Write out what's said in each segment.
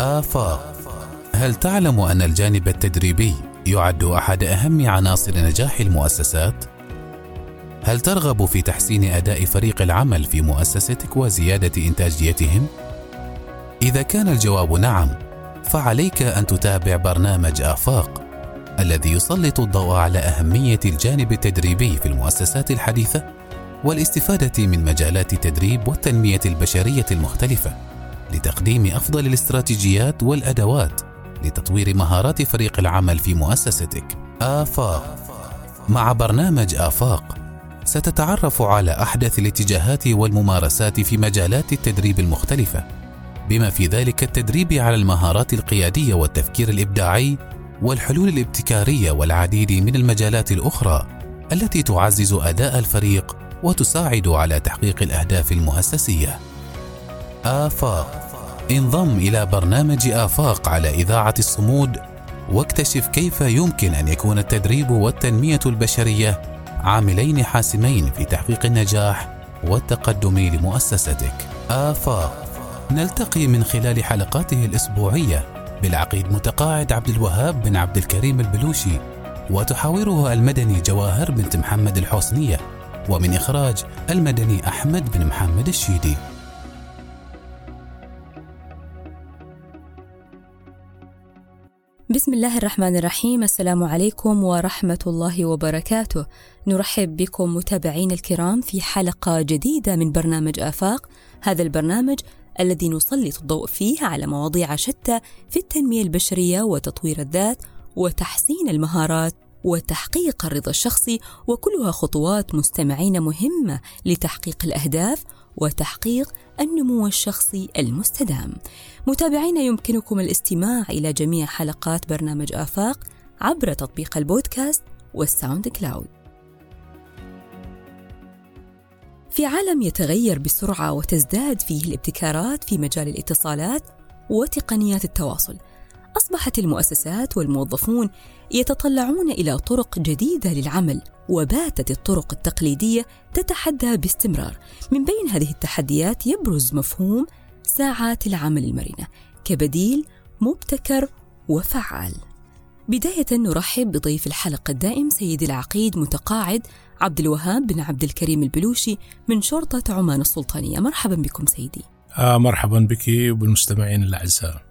آفاق هل تعلم أن الجانب التدريبي يعد أحد أهم عناصر نجاح المؤسسات؟ هل ترغب في تحسين أداء فريق العمل في مؤسستك وزيادة إنتاجيتهم؟ إذا كان الجواب نعم، فعليك أن تتابع برنامج آفاق الذي يسلط الضوء على أهمية الجانب التدريبي في المؤسسات الحديثة والاستفادة من مجالات التدريب والتنمية البشرية المختلفة لتقديم أفضل الاستراتيجيات والأدوات لتطوير مهارات فريق العمل في مؤسستك. آفاق مع برنامج آفاق ستتعرف على أحدث الاتجاهات والممارسات في مجالات التدريب المختلفة بما في ذلك التدريب على المهارات القيادية والتفكير الإبداعي والحلول الابتكارية والعديد من المجالات الأخرى التي تعزز أداء الفريق وتساعد على تحقيق الأهداف المؤسسية. آفاق انضم إلى برنامج آفاق على إذاعة الصمود واكتشف كيف يمكن أن يكون التدريب والتنمية البشرية عاملين حاسمين في تحقيق النجاح والتقدم لمؤسستك. آفاق نلتقي من خلال حلقاته الأسبوعية بالعقيد متقاعد عبد الوهاب بن عبد الكريم البلوشي وتحاوره المدني جواهر بنت محمد الحسنية ومن إخراج المدني أحمد بن محمد الشيدي بسم الله الرحمن الرحيم. السلام عليكم ورحمة الله وبركاته. نرحب بكم متابعين الكرام في حلقة جديدة من برنامج آفاق. هذا البرنامج الذي نسلط الضوء فيه على مواضيع شتى في التنمية البشرية وتطوير الذات وتحسين المهارات وتحقيق الرضا الشخصي وكلها خطوات مستمعين مهمة لتحقيق الأهداف وتحقيق النمو الشخصي المستدام. متابعينا يمكنكم الاستماع إلى جميع حلقات برنامج آفاق عبر تطبيق البودكاست وال SoundCloud. في عالم يتغير بسرعة وتزداد فيه الابتكارات في مجال الاتصالات وتقنيات التواصل، أصبحت المؤسسات والموظفون يتطلعون إلى طرق جديدة للعمل وباتت الطرق التقليدية تتحدى باستمرار. من بين هذه التحديات يبرز مفهوم ساعات العمل المرنة كبديل مبتكر وفعال. بداية نرحب بضيف الحلقة الدائم سيدي العقيد متقاعد عبد الوهاب بن عبد الكريم البلوشي من شرطة عمان السلطانية. مرحبا بكم سيدي. آه مرحبا بك وبالمستمعين الأعزاء.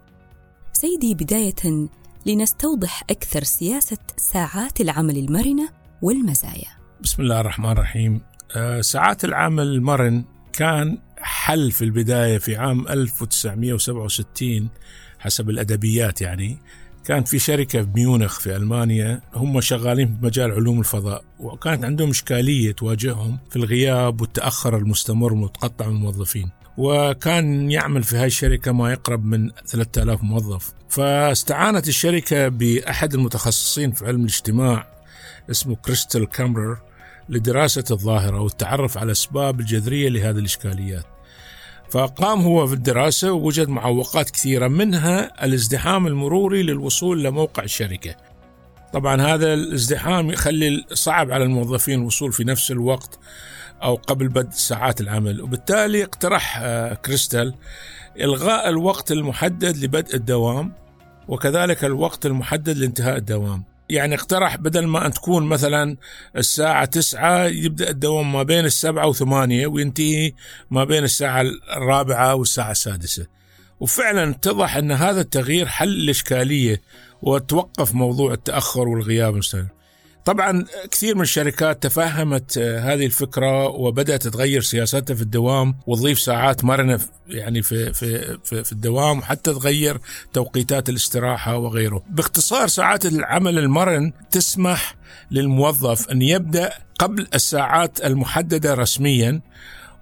سيدي بداية لنستوضح أكثر سياسة ساعات العمل المرنة والمزايا. بسم الله الرحمن الرحيم. آه ساعات العمل المرن كان حل في البداية في عام 1967 حسب الأدبيات يعني. كان في شركة بميونخ في ألمانيا هم شغالين في مجال علوم الفضاء وكانت عندهم إشكالية تواجههم في الغياب والتأخر المستمر والمتقطع من الموظفين. وكان يعمل في هاي الشركة ما يقرب من 3000 موظف. فاستعانت الشركة بأحد المتخصصين في علم الاجتماع اسمه كريستال كامبرر لدراسة الظاهرة والتعرف على الأسباب الجذرية لهذه الإشكاليات. فقام هو في الدراسة ووجد معوقات كثيرة منها الازدحام المروري للوصول لموقع الشركة. طبعا هذا الازدحام يخلي صعب على الموظفين الوصول في نفس الوقت. أو قبل بدء ساعات العمل. وبالتالي اقترح كريستال إلغاء الوقت المحدد لبدء الدوام وكذلك الوقت المحدد لانتهاء الدوام. يعني اقترح بدل ما أن تكون مثلا الساعة تسعة يبدأ الدوام ما بين السبعة وثمانية وينتهي ما بين الساعة الرابعة والساعة السادسة. وفعلا اتضح أن هذا التغيير حل الإشكالية وتوقف موضوع التأخر والغياب المستمر. طبعا كثير من الشركات تفهمت هذه الفكرة وبدأت تغير سياستها في الدوام وتضيف ساعات مرنة يعني في في في, في الدوام وحتى تغير توقيتات الاستراحة وغيره. باختصار ساعات العمل المرن تسمح للموظف أن يبدأ قبل الساعات المحددة رسميا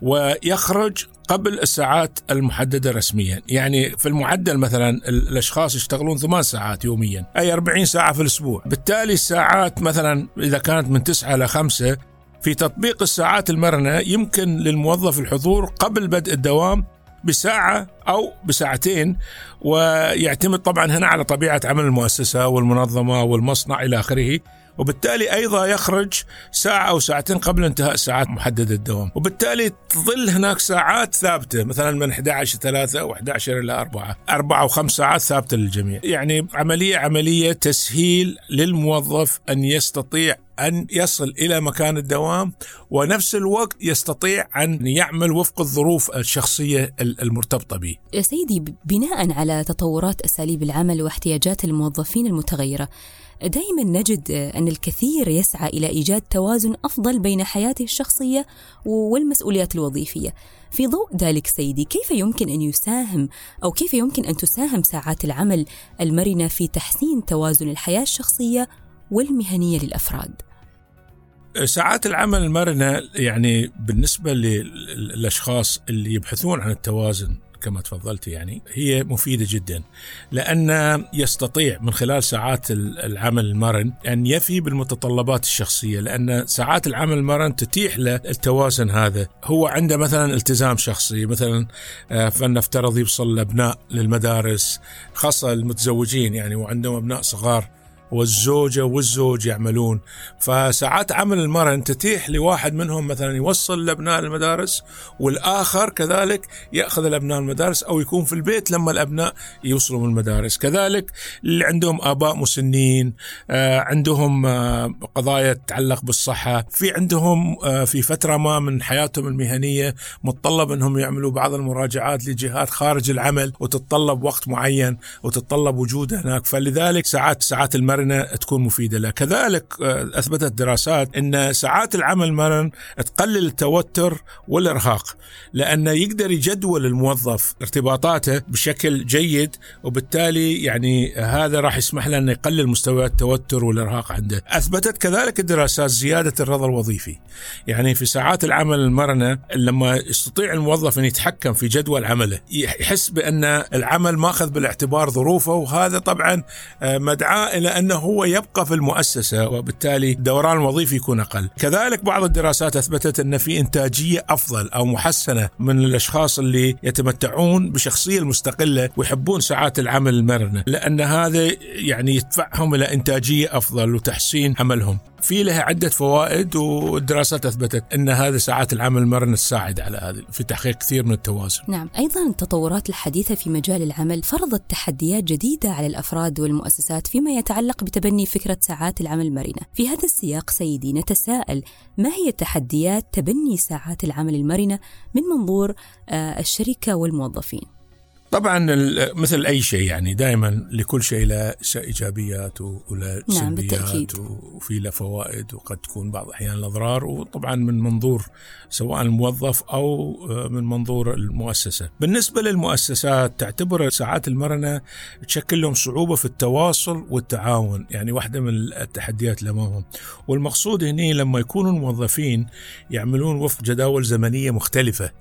ويخرج قبل الساعات المحددة رسميا. يعني في المعدل مثلا الأشخاص يشتغلون ثمان ساعات يوميا أي 40 ساعة في الأسبوع. بالتالي الساعات مثلا إذا كانت من 9 إلى 5 في تطبيق الساعات المرنة يمكن للموظف الحضور قبل بدء الدوام بساعة أو بساعتين. ويعتمد طبعا هنا على طبيعة عمل المؤسسة والمنظمة والمصنع إلى آخره. وبالتالي أيضا يخرج ساعة أو ساعتين قبل انتهاء ساعات محددة الدوام. وبالتالي تظل هناك ساعات ثابتة مثلا من 11 3 أو 11 إلى 4 4 أو 5 ساعات ثابتة للجميع. يعني عملية عملية تسهيل للموظف أن يستطيع أن يصل إلى مكان الدوام ونفس الوقت يستطيع أن يعمل وفق الظروف الشخصية المرتبطة به. يا سيدي بناء على تطورات أساليب العمل واحتياجات الموظفين المتغيرة دائما نجد أن الكثير يسعى إلى إيجاد توازن أفضل بين حياته الشخصية والمسؤوليات الوظيفية. في ضوء ذلك سيدي كيف يمكن أن يساهم أو كيف يمكن أن تساهم ساعات العمل المرنة في تحسين توازن الحياة الشخصية والمهنية للأفراد؟ ساعات العمل المرنة يعني بالنسبة للأشخاص اللي يبحثون عن التوازن كما تفضلت يعني هي مفيدة جدا لأن يستطيع من خلال ساعات العمل المرن أن يفي بالمتطلبات الشخصية لأن ساعات العمل المرن تتيح له التوازن هذا. هو عنده مثلا التزام شخصي مثلا آه، فلنفترض يوصل الأبناء للمدارس خاصة المتزوجين يعني وعندهم أبناء صغار. والزوجة والزوج يعملون. فساعات عمل المرن تتيح لواحد منهم مثلا يوصل الأبناء المدارس والآخر كذلك يأخذ الأبناء المدارس أو يكون في البيت لما الأبناء يوصلوا من المدارس. كذلك اللي عندهم آباء مسنين آه، عندهم آه، قضايا تتعلق بالصحة في عندهم آه، في فترة ما من حياتهم المهنية متطلب أنهم يعملوا بعض المراجعات لجهات خارج العمل وتتطلب وقت معين وتتطلب وجوده هناك. فلذلك ساعات ساعات المرن مرنه تكون مفيدة له، كذلك آه، أثبتت دراسات إن ساعات العمل المرن تقلل التوتر والإرهاق، لأنه يقدر يجدول الموظف ارتباطاته بشكل جيد وبالتالي يعني هذا راح يسمح له إنه يقلل مستوى التوتر والإرهاق عنده. أثبتت كذلك الدراسات زيادة الرضا الوظيفي. يعني في ساعات العمل المرنة لما يستطيع الموظف إن يتحكم في جدول عمله، يحس بأن العمل ماخذ بالاعتبار ظروفه وهذا طبعا آه، مدعاة إلى أن انه هو يبقى في المؤسسة وبالتالي الدوران الوظيفي يكون أقل. كذلك بعض الدراسات أثبتت أن في إنتاجية أفضل أو محسنة من الأشخاص اللي يتمتعون بشخصية المستقله ويحبون ساعات العمل المرنة، لأن هذا يعني يدفعهم إلى إنتاجية أفضل وتحسين عملهم. في لها عدة فوائد والدراسات أثبتت أن هذه ساعات العمل المرنة تساعد على هذا في تحقيق كثير من التوازن. نعم. أيضا التطورات الحديثة في مجال العمل فرضت تحديات جديدة على الأفراد والمؤسسات فيما يتعلق بتبني فكرة ساعات العمل المرنة. في هذا السياق سيدي نتساءل ما هي تحديات تبني ساعات العمل المرنة من منظور آه، الشركة والموظفين؟ طبعا مثل أي شيء يعني دائما لكل شيء له إيجابيات وله نعم سلبيات وفي له فوائد وقد تكون بعض الاحيان الأضرار وطبعا من منظور سواء الموظف أو من منظور المؤسسة. بالنسبة للمؤسسات تعتبر ساعات المرنة تشكل لهم صعوبة في التواصل والتعاون، يعني واحدة من التحديات اللي أمامهم. والمقصود هنا لما يكونوا الموظفين يعملون وفق جداول زمنية مختلفة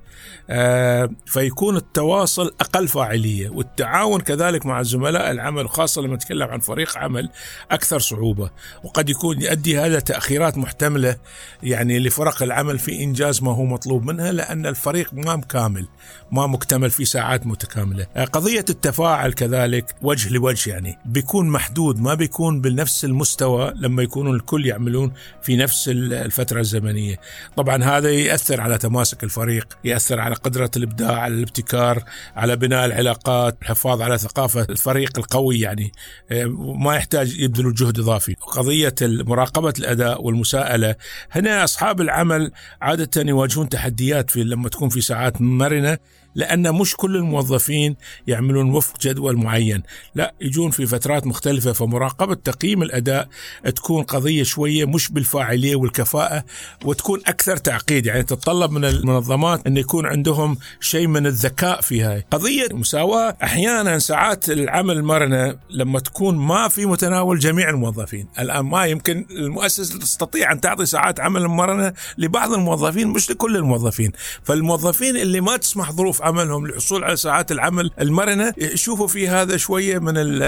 فيكون التواصل أقل فاعلية والتعاون كذلك مع زملاء العمل خاصة لما نتكلم عن فريق عمل أكثر صعوبة. وقد يكون يؤدي هذا تأخيرات محتملة يعني لفرق العمل في إنجاز ما هو مطلوب منها لأن الفريق ما كامل ما مكتمل في ساعات متكاملة. آه، قضية التفاعل كذلك وجه لوجه يعني بيكون محدود ما بيكون بنفس المستوى لما يكونوا الكل يعملون في نفس الفترة الزمنية. طبعا هذا يأثر على تماسك الفريق يأثر يؤثر على قدرة الإبداع على الابتكار على بناء العلاقات الحفاظ على ثقافة الفريق القوي يعني آه، ما يحتاج يبذلوا جهد إضافي. قضية مراقبة الأداء والمساءلة هنا أصحاب العمل عادة يواجهون تحديات في لما تكون في ساعات مرنة لأن مش كل الموظفين يعملون وفق جدول معين. لا يجون في فترات مختلفة فمراقبة تقييم الأداء تكون قضية شوية مش بالفاعلية والكفاءة وتكون أكثر تعقيد. يعني تتطلب من المنظمات أن يكون عندهم شيء من الذكاء في هاي. قضية مساواة. أحيانا ساعات العمل المرنة لما تكون ما في متناول جميع الموظفين. الآن ما يمكن المؤسسة تستطيع أن تعطي ساعات عمل مرنة لبعض الموظفين مش لكل الموظفين. فالموظفين اللي ما تسمح ظروف عملهم للحصول على ساعات العمل المرنة. يشوفوا في هذا شوية من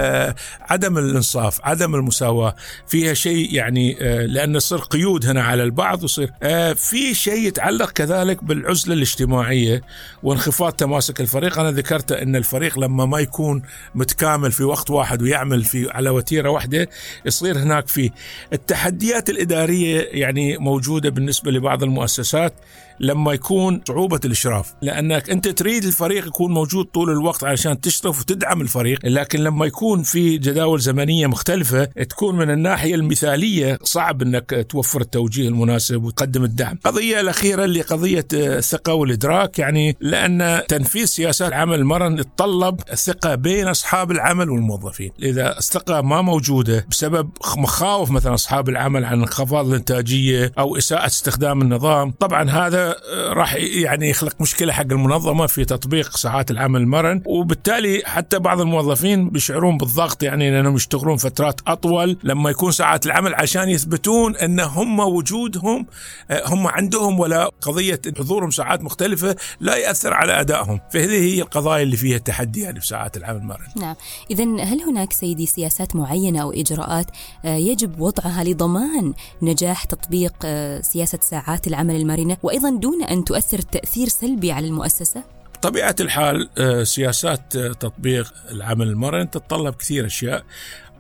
عدم الانصاف عدم المساواة. فيها شيء يعني آه، لأن يصير قيود هنا على البعض ويصير آه، في شيء يتعلق كذلك بالعزلة الاجتماعية وانخفاض تماسك الفريق. أنا ذكرت إن الفريق لما ما يكون متكامل في وقت واحد ويعمل في على وتيرة واحدة يصير هناك في التحديات الإدارية يعني موجودة بالنسبة لبعض المؤسسات. لما يكون صعوبة الإشراف. لأنك أنت تريد الفريق يكون موجود طول الوقت علشان تشرف وتدعم الفريق لكن لما يكون في جداول زمنية مختلفة تكون من الناحية المثالية صعب أنك توفر التوجيه المناسب وتقدم الدعم. قضية الأخيرة اللي قضية الثقة والإدراك يعني لأن تنفيذ سياسات العمل مرن يتطلب الثقة بين أصحاب العمل والموظفين. إذا الثقة ما موجودة بسبب مخاوف مثلا أصحاب العمل عن انخفاض الإنتاجية أو إساءة استخدام النظام طبعا هذا راح يعني يخلق مشكلة حق المنظمة في تطبيق ساعات العمل المرن وبالتالي حتى بعض الموظفين بيشعرون بالضغط يعني لأنهم يشتغلون فترات أطول لما يكون ساعات العمل عشان يثبتون أن هم وجودهم آه، هم عندهم ولا قضية حضورهم ساعات مختلفة لا يأثر على أدائهم. فهذه هي القضايا اللي فيها التحدي يعني في ساعات العمل المرن نعم. اذا هل هناك سيدي سياسات معينة أو إجراءات آه، يجب وضعها لضمان نجاح تطبيق آه، سياسة ساعات العمل المرنة؟ وأيضا دون أن تؤثر تأثير سلبي على المؤسسة؟ طبيعة الحال آه، سياسات آه، تطبيق العمل المرن تتطلب كثير أشياء.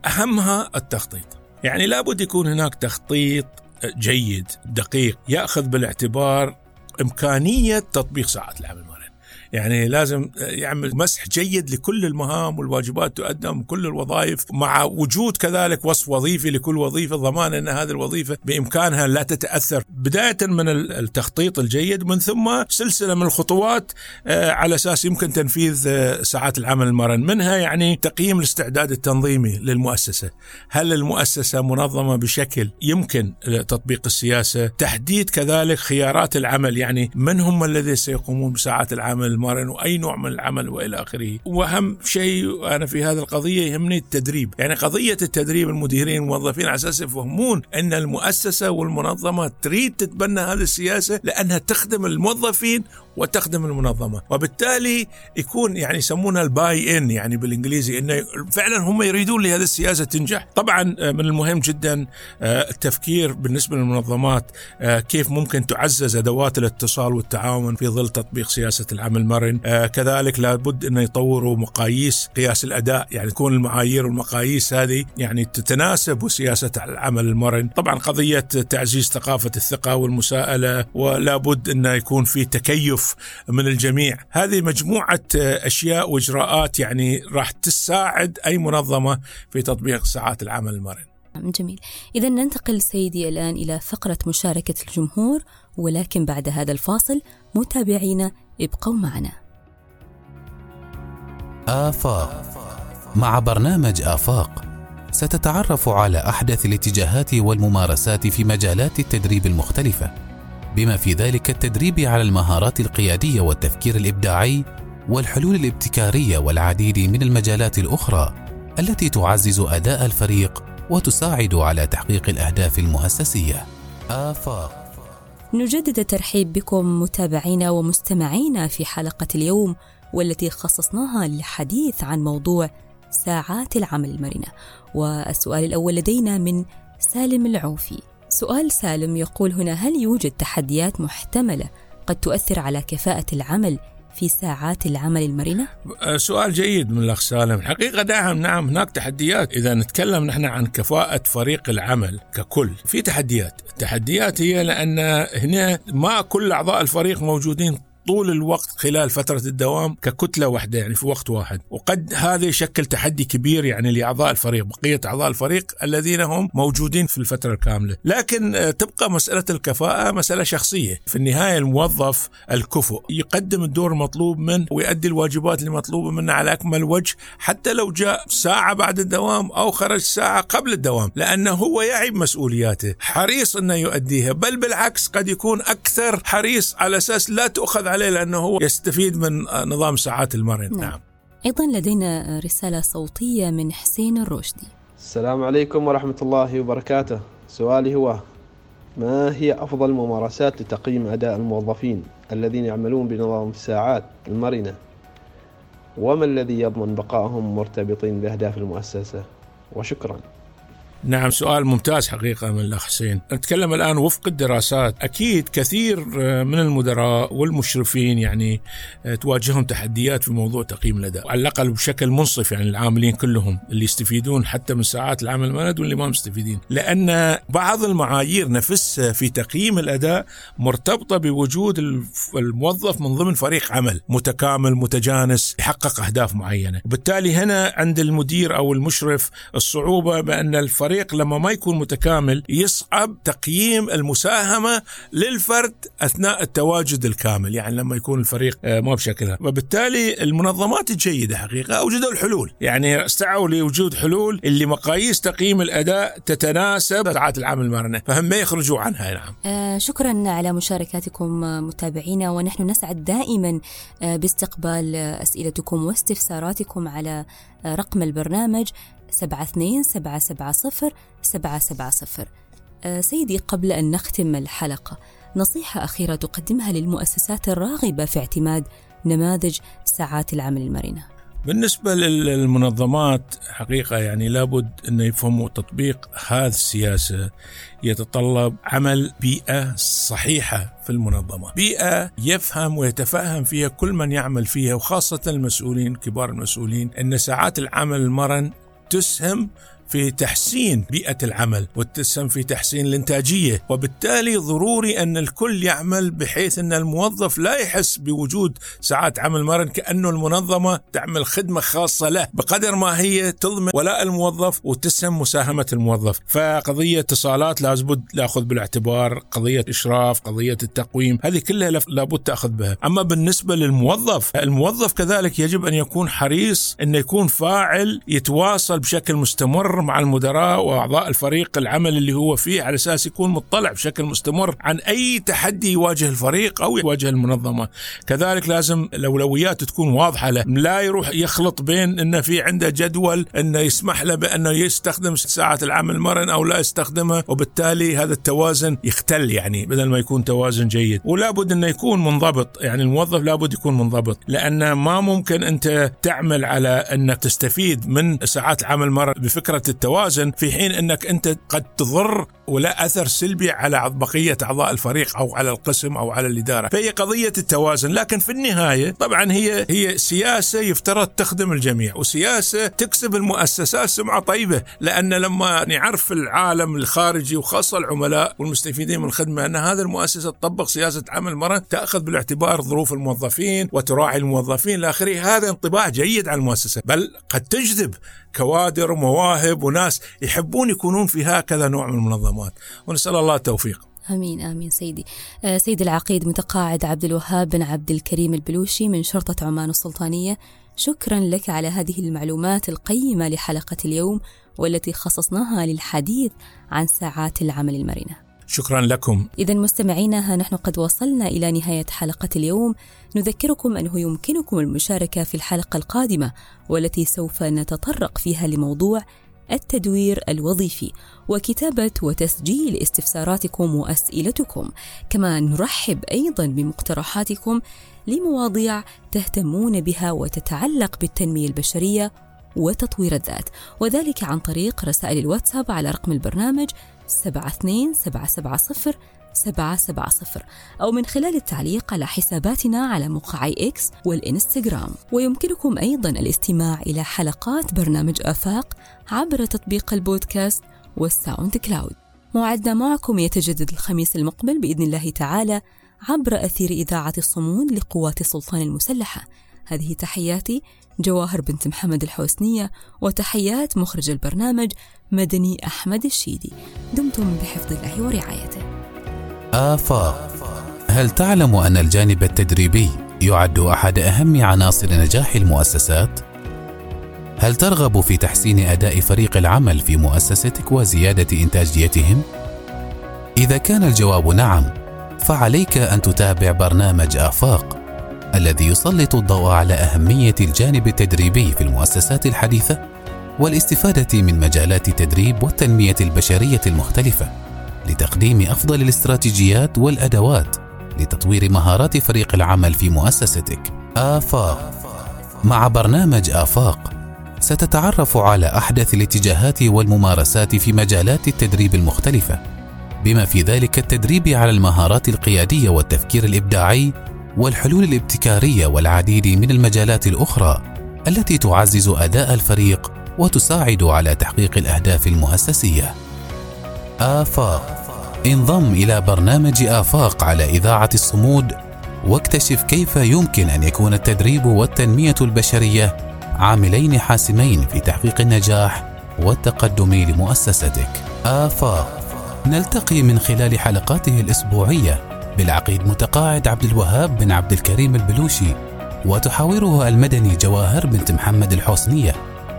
أهمها التخطيط. يعني لابد يكون هناك تخطيط آه، جيد دقيق يأخذ بالاعتبار إمكانية تطبيق ساعات العمل. يعني لازم يعمل مسح جيد لكل المهام والواجبات تقدم كل الوظائف مع وجود كذلك وصف وظيفي لكل وظيفة ضمان أن هذه الوظيفة بإمكانها لا تتأثر. بداية من التخطيط الجيد من ثم سلسلة من الخطوات آه، على أساس يمكن تنفيذ آه، ساعات العمل المرن. منها يعني تقييم الاستعداد التنظيمي للمؤسسة. هل المؤسسة منظمة بشكل يمكن تطبيق السياسة؟ تحديد كذلك خيارات العمل. يعني من هم الذين سيقومون بساعات العمل؟ المرن واي نوع من العمل وإلى آخره. وأهم شيء أنا في هذه القضية يهمني التدريب. يعني قضية التدريب المديرين الموظفين على أساس يفهمون أن المؤسسة والمنظمة تريد تتبنى هذه السياسة لأنها تخدم الموظفين وتخدم المنظمة. وبالتالي يكون يعني يسمونها الباي ان يعني بالإنجليزي إنه فعلا هم يريدون لهذه السياسة تنجح. طبعا آه، من المهم جدا آه، التفكير بالنسبة للمنظمات آه، كيف ممكن تعزز أدوات الاتصال والتعاون في ظل تطبيق سياسة العمل المرن. كذلك لابد إنه يطوروا مقاييس قياس الأداء يعني تكون المعايير والمقاييس هذه يعني تتناسب وسياسة العمل المرن. طبعا قضية تعزيز ثقافة الثقة والمساءلة ولابد إنه يكون في تكيف من الجميع. هذه مجموعة أشياء وإجراءات يعني راح تساعد أي منظمة في تطبيق ساعات العمل المرن. جميل. إذا ننتقل سيدي الآن إلى فقرة مشاركة الجمهور ولكن بعد هذا الفاصل متابعينا ابقوا معنا. آفاق. مع برنامج آفاق ستتعرف على أحدث الاتجاهات والممارسات في مجالات التدريب المختلفة. بما في ذلك التدريب على المهارات القيادية والتفكير الإبداعي والحلول الابتكارية والعديد من المجالات الأخرى التي تعزز أداء الفريق وتساعد على تحقيق الأهداف المؤسسية. آفاق. نجدد الترحيب بكم متابعينا ومستمعينا في حلقة اليوم والتي خصصناها للحديث عن موضوع ساعات العمل المرنة. والسؤال الأول لدينا من سالم العوفي. سؤال سالم يقول هنا هل يوجد تحديات محتملة قد تؤثر على كفاءة العمل في ساعات العمل المرنة؟ أه، سؤال جيد من الأخ سالم، الحقيقة نعم نعم هناك تحديات، إذا نتكلم نحن عن كفاءة فريق العمل ككل، في تحديات، التحديات هي لأن هنا ما كل أعضاء الفريق موجودين طول الوقت خلال فترة الدوام ككتلة واحدة يعني في وقت واحد. وقد هذا يشكل تحدي كبير يعني لأعضاء الفريق بقية أعضاء الفريق الذين هم موجودين في الفترة الكاملة. لكن آه، تبقى مسألة الكفاءة مسألة شخصية. في النهاية الموظف الكفؤ يقدم الدور المطلوب منه ويؤدي الواجبات المطلوبة منه على أكمل وجه حتى لو جاء ساعة بعد الدوام أو خرج ساعة قبل الدوام لأنه هو يعي بمسؤولياته حريص أنه يؤديها بل بالعكس قد يكون أكثر حريص على أساس لا تؤخذ عليه لأنه هو يستفيد من نظام ساعات المرن. نعم. نعم. أيضا لدينا رسالة صوتية من حسين الرشدي. السلام عليكم ورحمة الله وبركاته. سؤالي هو ما هي أفضل ممارسات لتقييم أداء الموظفين الذين يعملون بنظام الساعات المرنة؟ وما الذي يضمن بقائهم مرتبطين بأهداف المؤسسة؟ وشكرا. نعم سؤال ممتاز حقيقة من الأخ حسين. نتكلم الآن وفق الدراسات. أكيد كثير آه، من المدراء والمشرفين يعني آه، تواجههم تحديات في موضوع تقييم الأداء. على الأقل بشكل منصف يعني العاملين كلهم اللي يستفيدون حتى من ساعات العمل المند واللي ما مستفيدين. لأن بعض المعايير نفسها في تقييم الأداء مرتبطة بوجود الموظف من ضمن فريق عمل متكامل متجانس يحقق أهداف معينة. وبالتالي هنا عند المدير أو المشرف الصعوبة بأن الفريق الفريق لما ما يكون متكامل يصعب تقييم المساهمة للفرد أثناء التواجد الكامل يعني لما يكون الفريق آه، ما بشكلها. وبالتالي المنظمات الجيدة حقيقة أوجدوا الحلول. يعني استعوا لوجود حلول اللي مقاييس تقييم الأداء تتناسب ساعات العمل المرنة. فهم ما يخرجوا عنها نعم. آه شكرا على مشاركاتكم متابعينا ونحن نسعد دائما آه باستقبال أسئلتكم واستفساراتكم على آه، رقم البرنامج سبعة اثنين سبعة سبعة صفر سبعة سبعة صفر. أه سيدي قبل أن نختم الحلقة نصيحة أخيرة تقدمها للمؤسسات الراغبة في اعتماد نماذج ساعات العمل المرنة. بالنسبة للمنظمات حقيقة يعني لابد أن يفهموا تطبيق هذه السياسة يتطلب عمل بيئة صحيحة في المنظمة. بيئة يفهم ويتفهم فيها كل من يعمل فيها وخاصة المسؤولين كبار المسؤولين أن ساعات العمل المرن dus hem في تحسين بيئة العمل وتسهم في تحسين الإنتاجية وبالتالي ضروري أن الكل يعمل بحيث أن الموظف لا يحس بوجود ساعات عمل مرن كأنه المنظمة تعمل خدمة خاصة له بقدر ما هي تضمن ولاء الموظف وتسهم مساهمة الموظف. فقضية اتصالات لابد ناخذ بالاعتبار قضية إشراف قضية التقويم هذه كلها لابد تأخذ بها. أما بالنسبة للموظف الموظف كذلك يجب أن يكون حريص أن يكون فاعل يتواصل بشكل مستمر مع المدراء وأعضاء الفريق العمل اللي هو فيه على أساس يكون مطلع بشكل مستمر عن أي تحدي يواجه الفريق أو يواجه المنظمة. كذلك لازم الأولويات تكون واضحة له. لا يروح يخلط بين انه في عنده جدول انه يسمح له بانه يستخدم ساعه العمل المرن أو لا يستخدمها وبالتالي هذا التوازن يختل يعني بدل ما يكون توازن جيد. ولا بد إنه يكون منضبط. يعني الموظف لابد يكون منضبط. لأن ما ممكن أنت تعمل على إنك تستفيد من ساعات العمل المرن بفكرة التوازن في حين أنك أنت قد تضر ولا أثر سلبي على بقية أعضاء الفريق أو على القسم أو على الإدارة، فهي قضية التوازن، لكن في النهاية طبعا هي هي سياسة يفترض تخدم الجميع، وسياسة تكسب المؤسسات سمعة طيبة، لأن لما نعرف العالم الخارجي وخاصة العملاء والمستفيدين من الخدمة أن هذه المؤسسة تطبق سياسة عمل مرن تأخذ بالاعتبار ظروف الموظفين وتراعي الموظفين إلى آخره، هذا انطباع جيد على المؤسسة، بل قد تجذب كوادر ومواهب وناس يحبون يكونون في هكذا نوع من المنظمات ونسأل الله التوفيق آمين آمين سيدي. آه سيد العقيد متقاعد عبد الوهاب بن عبد الكريم البلوشي من شرطة عمان السلطانية، شكرا لك على هذه المعلومات القيمة لحلقة اليوم والتي خصصناها للحديث عن ساعات العمل المرنة. شكرا لكم. إذا مستمعينا ها نحن قد وصلنا إلى نهاية حلقة اليوم. نذكركم أنه يمكنكم المشاركة في الحلقة القادمة والتي سوف نتطرق فيها لموضوع التدوير الوظيفي وكتابة وتسجيل استفساراتكم وأسئلتكم. كما نرحب أيضا بمقترحاتكم لمواضيع تهتمون بها وتتعلق بالتنمية البشرية وتطوير الذات وذلك عن طريق رسائل الواتساب على رقم البرنامج سبعة اثنين سبعة سبعة صفر سبعة سبعة صفر أو من خلال التعليق على حساباتنا على موقعي إكس والإنستغرام. ويمكنكم أيضا الاستماع إلى حلقات برنامج آفاق عبر تطبيق البودكاست وال SoundCloud. موعدنا معكم يتجدد الخميس المقبل بإذن الله تعالى عبر أثير إذاعة الصمود لقوات السلطان المسلحة. هذه تحياتي جواهر بنت محمد الحوسنية وتحيات مخرج البرنامج مدني أحمد الشيدي دمتم بحفظ الله ورعايته آفاق هل تعلم أن الجانب التدريبي يعد أحد أهم عناصر نجاح المؤسسات؟ هل ترغب في تحسين أداء فريق العمل في مؤسستك وزيادة إنتاجيتهم؟ إذا كان الجواب نعم، فعليك أن تتابع برنامج آفاق الذي يسلط الضوء على أهمية الجانب التدريبي في المؤسسات الحديثة والاستفادة من مجالات التدريب والتنمية البشرية المختلفة لتقديم أفضل الاستراتيجيات والأدوات لتطوير مهارات فريق العمل في مؤسستك. آفاق مع برنامج آفاق ستتعرف على أحدث الاتجاهات والممارسات في مجالات التدريب المختلفة بما في ذلك التدريب على المهارات القيادية والتفكير الإبداعي والحلول الابتكارية والعديد من المجالات الأخرى التي تعزز أداء الفريق وتساعد على تحقيق الأهداف المؤسسية. آفاق انضم إلى برنامج آفاق على إذاعة الصمود واكتشف كيف يمكن أن يكون التدريب والتنمية البشرية عاملين حاسمين في تحقيق النجاح والتقدم لمؤسستك. آفاق نلتقي من خلال حلقاته الأسبوعية بالعقيد متقاعد عبد الوهاب بن عبد الكريم البلوشي وتحاوره المدني جواهر بنت محمد الحسنيه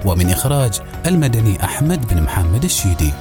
ومن إخراج المدني أحمد بن محمد الشيدي.